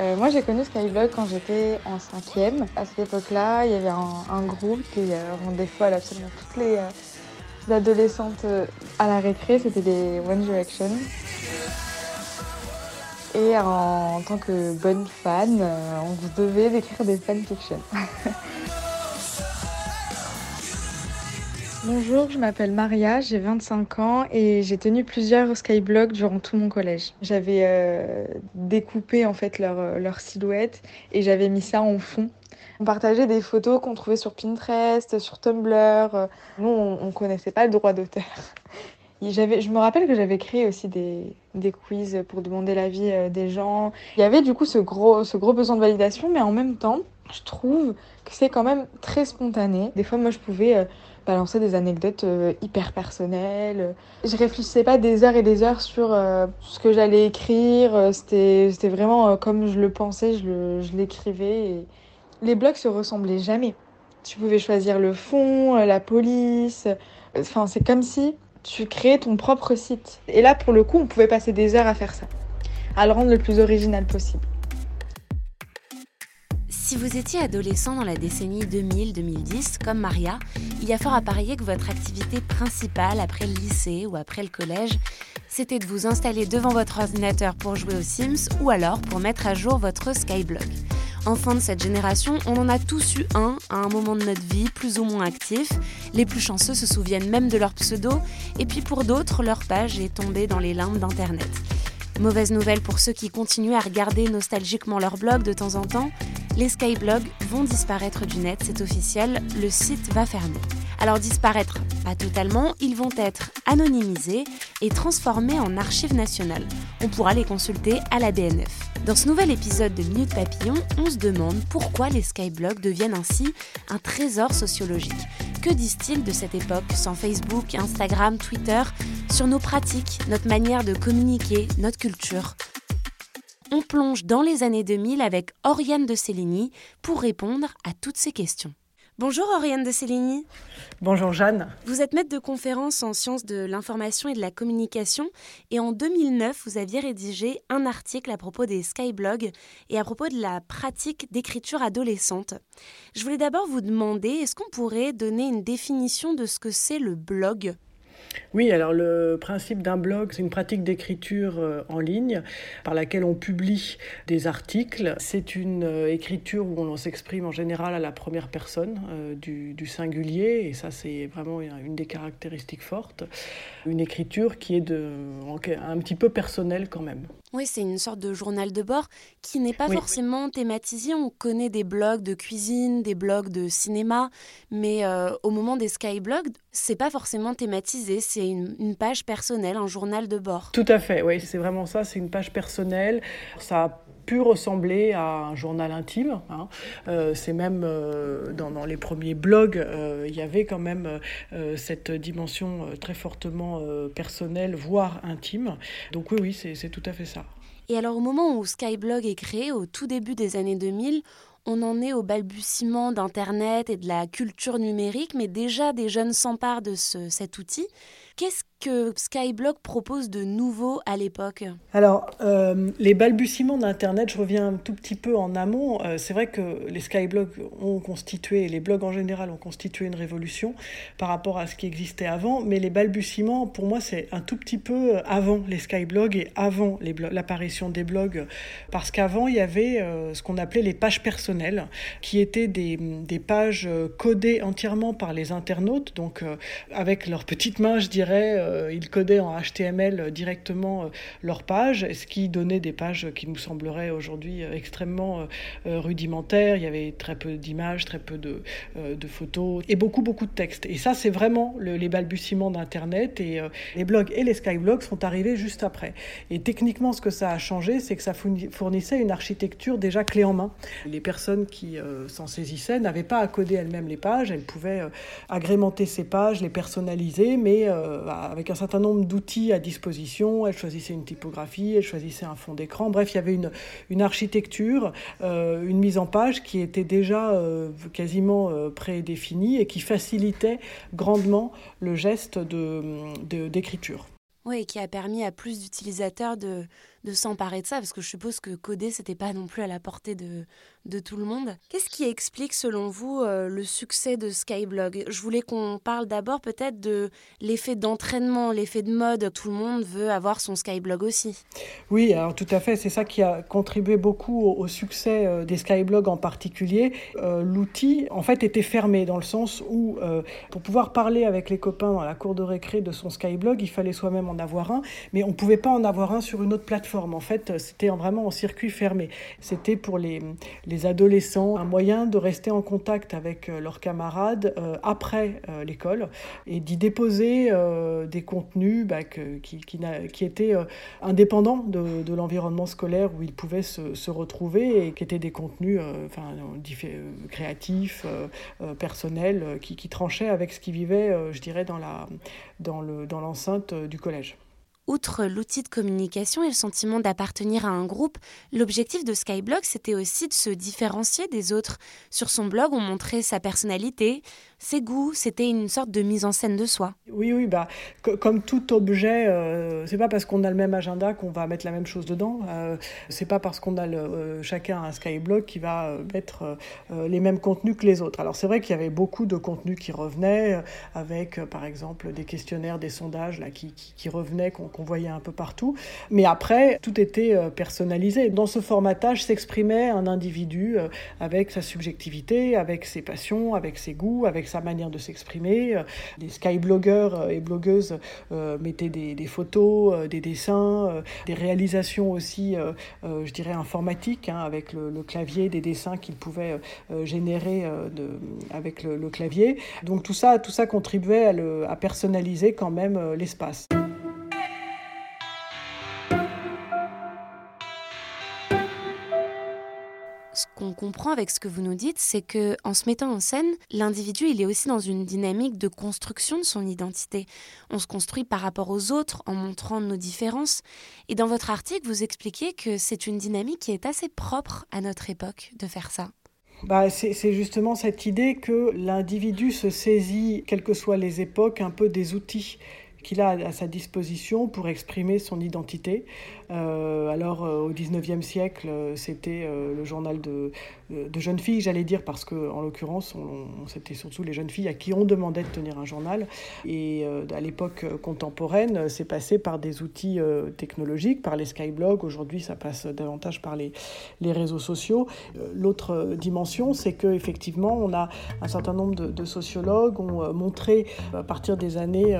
Euh, moi, j'ai connu Skyblog quand j'étais en cinquième. À cette époque-là, il y avait un, groupe qui euh, rendait folle absolument toutes les euh, adolescentes à la récré. C'était des One Direction. Et en, tant que bonne fan, on vous devait d'écrire des fanfictions. Bonjour, je m'appelle Maria, j'ai 25 ans et j'ai tenu plusieurs skyblogs durant tout mon collège. J'avais euh, découpé en fait leur, leur silhouette et j'avais mis ça en fond. On partageait des photos qu'on trouvait sur Pinterest, sur Tumblr. Nous, on, on connaissait pas le droit d'auteur. Je me rappelle que j'avais créé aussi des, des quiz pour demander l'avis euh, des gens. Il y avait du coup ce gros, ce gros besoin de validation, mais en même temps, je trouve que c'est quand même très spontané. Des fois, moi, je pouvais balancer des anecdotes euh, hyper personnelles. Je réfléchissais pas des heures et des heures sur euh, ce que j'allais écrire. Euh, C'était, vraiment comme je le pensais, je, l'écrivais. Les blogs se ressemblaient jamais. Tu pouvais choisir le fond, la police. Enfin, c'est comme si tu créais ton propre site. Et là, pour le coup, on pouvait passer des heures à faire ça, à le rendre le plus original possible. Si vous étiez adolescent dans la décennie 2000-2010, comme Maria, il y a fort à parier que votre activité principale après le lycée ou après le collège, c'était de vous installer devant votre ordinateur pour jouer aux Sims ou alors pour mettre à jour votre Skyblog. Enfants de cette génération, on en a tous eu un à un moment de notre vie, plus ou moins actif. Les plus chanceux se souviennent même de leur pseudo, et puis pour d'autres, leur page est tombée dans les limbes d'Internet. Mauvaise nouvelle pour ceux qui continuent à regarder nostalgiquement leur blog de temps en temps, les skyblogs vont disparaître du net, c'est officiel, le site va fermer. Alors disparaître, pas totalement, ils vont être anonymisés et transformés en archives nationales. On pourra les consulter à la BNF. Dans ce nouvel épisode de Minute Papillon, on se demande pourquoi les skyblogs deviennent ainsi un trésor sociologique. Que disent-ils de cette époque sans Facebook, Instagram, Twitter, sur nos pratiques, notre manière de communiquer, notre culture On plonge dans les années 2000 avec Oriane de Céligny pour répondre à toutes ces questions. Bonjour Oriane de Céligny. Bonjour Jeanne. Vous êtes maître de conférence en sciences de l'information et de la communication et en 2009, vous aviez rédigé un article à propos des skyblogs et à propos de la pratique d'écriture adolescente. Je voulais d'abord vous demander, est-ce qu'on pourrait donner une définition de ce que c'est le blog? Oui, alors le principe d'un blog, c'est une pratique d'écriture euh, en ligne par laquelle on publie des articles. C'est une euh, écriture où on s'exprime en général à la première personne euh, du, du singulier, et ça c'est vraiment une des caractéristiques fortes. Une écriture qui est de, un petit peu personnelle quand même. Oui, c'est une sorte de journal de bord qui n'est pas Oui. forcément thématisé. On connaît des blogs de cuisine, des blogs de cinéma, mais euh, au moment des skyblogs, c'est pas forcément thématisé. C'est une, une page personnelle, un journal de bord. Tout à fait, oui, c'est vraiment ça, c'est une page personnelle. Ça a pu ressembler à un journal intime. hein. Euh, c'est même euh, dans, dans les premiers blogs, euh, il y avait quand même cette dimension très fortement personnelle, voire intime. Donc oui, oui, c'est tout à fait ça. Et alors au moment où Skyblog est créé, au tout début des années 2000, on en est au balbutiement d'Internet et de la culture numérique, mais déjà des jeunes s'emparent de ce- cet outil. Que Skyblog propose de nouveau à l'époque Alors, euh, les balbutiements d'Internet, je reviens un tout petit peu en amont. Euh, c'est vrai que les skyblogs ont constitué, les blogs en général ont constitué une révolution par rapport à ce qui existait avant, mais les balbutiements, pour moi, c'est un tout petit peu avant les skyblogs et avant l'apparition des blogs, parce qu'avant, il y avait euh, ce qu'on appelait les pages personnelles, qui étaient des, des pages codées entièrement par les internautes, donc avec leurs petites mains, je dirais, diraient, ils codaient en HTML directement leur page, ce qui donnait des pages qui nous sembleraient aujourd'hui extrêmement rudimentaires. Il y avait très peu d'images, très peu de, photos et beaucoup, beaucoup de textes. Et ça, c'est vraiment les balbutiements d'Internet. Et les blogs et les skyblogs sont arrivés juste après. Et techniquement, ce que ça a changé, c'est que ça fournissait une architecture déjà clé en main. Les personnes qui s'en saisissaient n'avaient pas à coder elles-mêmes les pages, elles pouvaient agrémenter ces pages, les personnaliser, mais avec un certain nombre d'outils à disposition. Elles choisissaient une typographie, elles choisissaient un fond d'écran. Bref, il y avait une, architecture, une mise en page qui était déjà quasiment prédéfinie et qui facilitait grandement le geste d'écriture. De, oui, qui a permis à plus d'utilisateurs de, de s'emparer de ça, parce que je suppose que coder, c'était pas non plus à la portée de, tout le monde. Qu'est-ce qui explique, selon vous, euh, le succès de Skyblog? Je voulais qu'on parle d'abord peut-être de l'effet d'entraînement, l'effet de mode. Tout le monde veut avoir son Skyblog aussi. Oui, alors tout à fait. C'est ça qui a contribué beaucoup au, succès euh, des Skyblogs en particulier. Euh, l'outil, en fait, était fermé dans le sens où, pour pouvoir parler avec les copains dans la cour de récré de son Skyblog, il fallait soi-même en avoir un, mais on ne pouvait pas en avoir un sur une autre plateforme. En fait, c'était vraiment en circuit fermé. C'était pour les les adolescents un moyen de rester en contact avec euh, leurs camarades euh, après euh, l'école et d'y déposer des contenus bah, qui, étaient indépendants de, l'environnement scolaire où ils pouvaient se, retrouver et qui étaient des contenus créatifs, personnels, qui, tranchaient avec ce qu'ils vivaient, je dirais, dans l'enceinte du collège. Outre l'outil de communication et le sentiment d'appartenir à un groupe, l'objectif de Skyblog, c'était aussi de se différencier des autres. Sur son blog, on montrait sa personnalité, ses goûts, c'était une sorte de mise en scène de soi. Oui, oui, bah, comme tout objet, euh, c'est pas parce qu'on a le même agenda qu'on va mettre la même chose dedans. Euh, c'est pas parce qu'on a le, euh, chacun un Skyblog qui va euh, mettre les mêmes contenus que les autres. Alors c'est vrai qu'il y avait beaucoup de contenus qui revenaient, avec par exemple des questionnaires, des sondages là, qui, qui, revenaient, qu'on voyait un peu partout. Mais après, tout était personnalisé. Dans ce formatage s'exprimait un individu avec sa subjectivité, avec ses passions, avec ses goûts, avec sa manière de s'exprimer. Les skybloggers et blogueuses euh, mettaient des, photos, euh, des dessins, euh, des réalisations aussi, je dirais, informatiques, hein, avec le, clavier, des dessins qu'ils pouvaient générer avec le, clavier. Donc tout ça, tout ça contribuait à personnaliser quand même l'espace. Qu'on comprend avec ce que vous nous dites, c'est que en se mettant en scène, l'individu, il est aussi dans une dynamique de construction de son identité. On se construit par rapport aux autres en montrant nos différences. Et dans votre article, vous expliquez que c'est une dynamique qui est assez propre à notre époque de faire ça. Bah, c'est justement cette idée que l'individu se saisit, quelles que soient les époques, un peu des outils qu'il a à sa disposition pour exprimer son identité. Euh, alors euh, au 19e siècle, euh, c'était le journal de, de, jeunes filles, j'allais dire, parce que en l'occurrence, c'était surtout les jeunes filles à qui on demandait de tenir un journal. Et à l'époque contemporaine, c'est passé par des outils technologiques, par les skyblogs. Aujourd'hui, ça passe davantage par les, les réseaux sociaux. L'autre dimension, c'est qu'effectivement, on a un certain nombre de, de sociologues ont montré à partir des années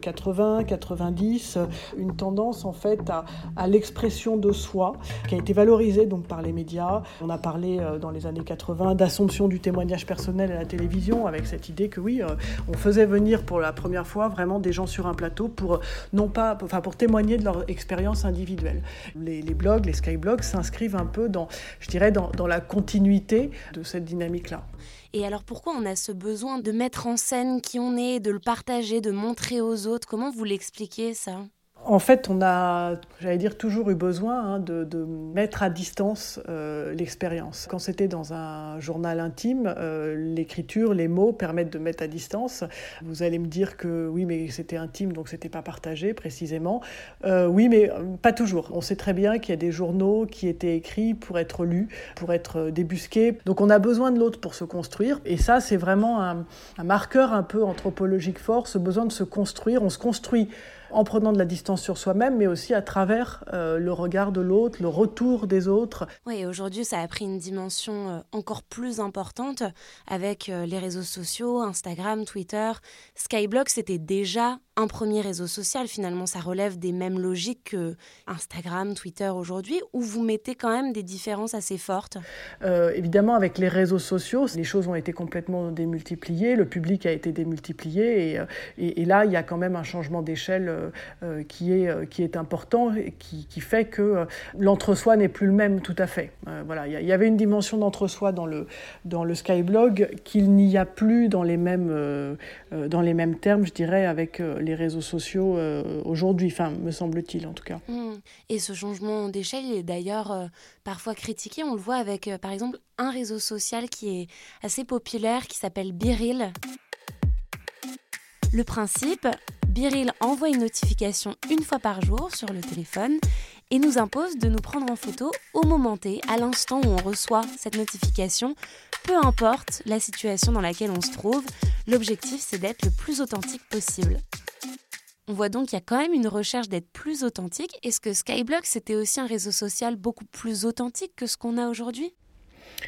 80, 90, une tendance en fait à, à l'expression de soi qui a été valorisée donc par les médias. On a parlé euh, dans les années 80 d'assomption du témoignage personnel à la télévision avec cette idée que oui, euh, on faisait venir pour la première fois vraiment des gens sur un plateau pour non pas, enfin pour témoigner de leur expérience individuelle. Les, blogs, les skyblogs s'inscrivent un peu dans, je dirais, dans, dans la continuité de cette dynamique-là. Et alors pourquoi on a ce besoin de mettre en scène qui on est, de le partager, de montrer aux autres? Comment vous l'expliquez ça? En fait, on a, j'allais dire, toujours eu besoin hein, de, mettre à distance euh, l'expérience. Quand c'était dans un journal intime, euh, l'écriture, les mots permettent de mettre à distance. Vous allez me dire que oui, mais c'était intime, donc c'était pas partagé précisément. Euh, oui, mais pas toujours. On sait très bien qu'il y a des journaux qui étaient écrits pour être lus, pour être débusqués. Donc on a besoin de l'autre pour se construire. Et ça, c'est vraiment un, un marqueur un peu anthropologique fort, ce besoin de se construire. On se construit en prenant de la distance sur soi-même, mais aussi à travers euh, le regard de l'autre, le retour des autres. Oui, aujourd'hui, ça a pris une dimension euh, encore plus importante avec euh, les réseaux sociaux, Instagram, Twitter. Skyblog, c'était déjà un premier réseau social. Finalement, ça relève des mêmes logiques que Instagram, Twitter aujourd'hui, où vous mettez quand même des différences assez fortes? Euh, Évidemment, avec les réseaux sociaux, les choses ont été complètement démultipliées, le public a été démultiplié, et, euh, là, il y a quand même un changement d'échelle euh, qui, est, important, qui fait que l'entre-soi n'est plus le même tout à fait. voilà, il y avait une dimension d'entre-soi dans le, dans le Skyblog qu'il n'y a plus dans les mêmes, dans les mêmes termes, je dirais, avec les réseaux sociaux euh, aujourd'hui, enfin, me semble-t-il en tout cas. Hmm. Et ce changement d'échelle est d'ailleurs euh, parfois critiqué. On le voit avec, euh, par exemple, un réseau social qui est assez populaire, qui s'appelle Biril. Le principe, Biril envoie une notification une fois par jour sur le téléphone et nous impose de nous prendre en photo au moment T, à l'instant où on reçoit cette notification, peu importe la situation dans laquelle on se trouve. L'objectif, c'est d'être le plus authentique possible. On voit donc qu'il y a quand même une recherche d'être plus authentique. Est-ce que Skyblock, c'était aussi un réseau social beaucoup plus authentique que ce qu'on a aujourd'hui?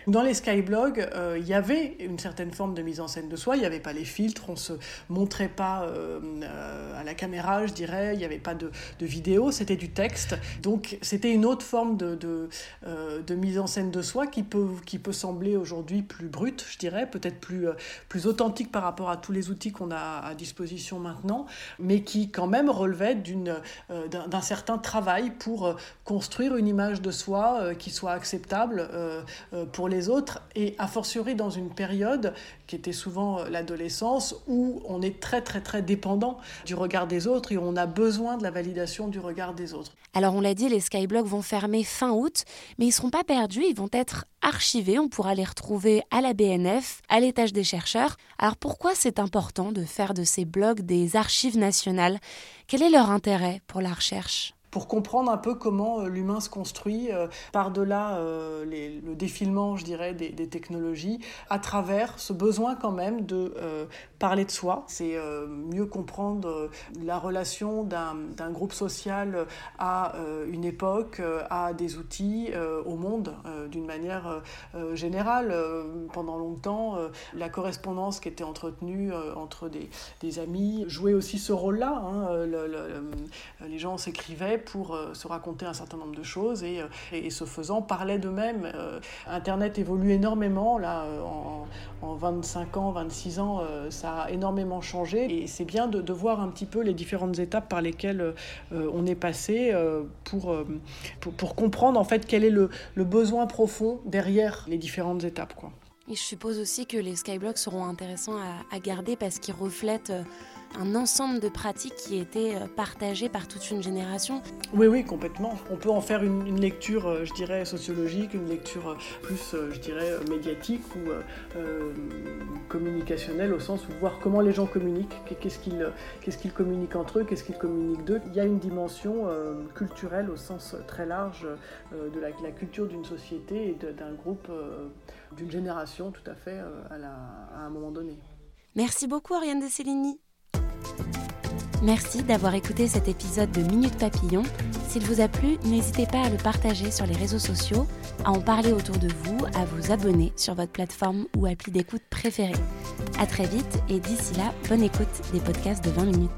Dans les skyblogs, euh, il y avait une certaine forme de mise en scène de soi. Il n'y avait pas les filtres, on se montrait pas euh, euh, à la caméra, je dirais. Il n'y avait pas de, de vidéo, c'était du texte. Donc c'était une autre forme de, de, de, mise en scène de soi qui peut, qui peut sembler aujourd'hui plus brute, je dirais, peut-être plus, plus authentique par rapport à tous les outils qu'on a à disposition maintenant, mais qui quand même relevait d'un certain travail pour construire une image de soi qui soit acceptable les autres, et a fortiori dans une période qui était souvent euh, l'adolescence, où on est très très très dépendant du regard des autres et on a besoin de la validation du regard des autres. Alors on l'a dit, les Skyblocks vont fermer fin août, mais ils ne seront pas perdus, ils vont être archivés, on pourra les retrouver à la BNF, à l'étage des chercheurs. Alors pourquoi c'est important de faire de ces blogs des archives nationales? Quel est leur intérêt pour la recherche? Pour comprendre un peu comment euh, l'humain se construit euh, par-delà euh, le défilement, je dirais, des, technologies, à travers ce besoin quand même de parler de soi. C'est mieux comprendre la relation d'un groupe social à une époque, à des outils, au monde, d'une manière générale. pendant longtemps, la correspondance qui était entretenue entre des, amis jouait aussi ce rôle-là. Hein. les gens s'écrivaient pour euh, se raconter un certain nombre de choses et, euh, et, ce faisant parlaient d'eux-mêmes. Euh, Internet évolue énormément, là, en, 25 ans, 26 ans, ça a énormément changé et c'est bien de, voir un petit peu les différentes étapes par lesquelles on est passé pour, pour, comprendre en fait quel est le, besoin profond derrière les différentes étapes. Et je suppose aussi que les skyblocks seront intéressants à garder parce qu'ils reflètent un ensemble de pratiques qui étaient euh, partagées par toute une génération. Oui, oui, complètement. On peut en faire une, lecture, euh, je dirais, sociologique, une lecture euh, plus, je dirais, médiatique ou communicationnelle, au sens où voir comment les gens communiquent, qu'est-ce qu'ils communiquent entre eux, qu'est-ce qu'ils communiquent d'eux. Il y a une dimension culturelle au sens très large de la, culture d'une société et d'un groupe, d'une génération tout à fait à, à un moment donné. Merci beaucoup Ariane de Céligny. Merci d'avoir écouté cet épisode de Minute Papillon. S'il vous a plu, n'hésitez pas à le partager sur les réseaux sociaux, à en parler autour de vous, à vous abonner sur votre plateforme ou appli d'écoute préférée. À très vite et d'ici là, bonne écoute des podcasts de 20 minutes.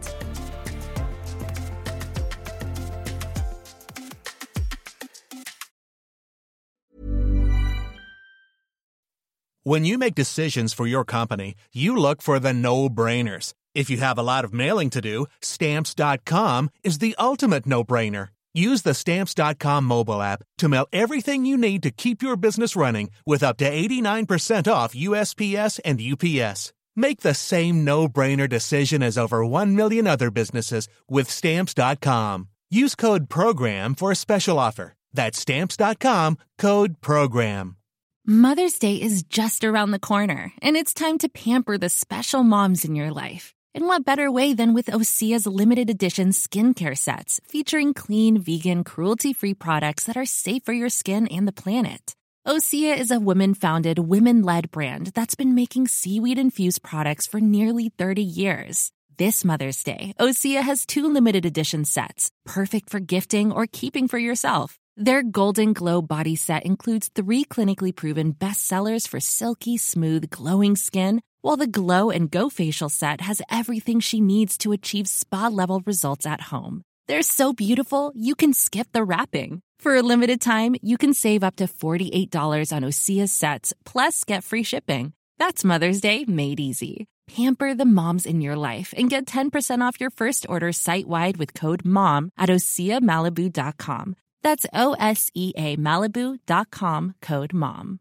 When you make decisions for your company, you look for the no-brainers. If you have a lot of mailing to do, stamps.com is the ultimate no brainer. Use the stamps.com mobile app to mail everything you need to keep your business running with up to 89% off USPS and UPS. Make the same no brainer decision as over 1 million other businesses with stamps.com. Use code PROGRAM for a special offer. That's stamps.com code PROGRAM. Mother's Day is just around the corner, and it's time to pamper the special moms in your life. And what better way than with Osea's limited edition skincare sets featuring clean, vegan, cruelty free products that are safe for your skin and the planet? Osea is a women founded, women led brand that's been making seaweed infused products for nearly 30 years. This Mother's Day, Osea has two limited edition sets, perfect for gifting or keeping for yourself. Their Golden Glow body set includes three clinically proven bestsellers for silky, smooth, glowing skin while the Glow and Go facial set has everything she needs to achieve spa level results at home. They're so beautiful, you can skip the wrapping. For a limited time, you can save up to $48 on Osea's sets, plus get free shipping. That's Mother's Day made easy. Pamper the moms in your life and get 10% off your first order site wide with code MOM at OseaMalibu.com. That's O S E A Malibu.com code MOM.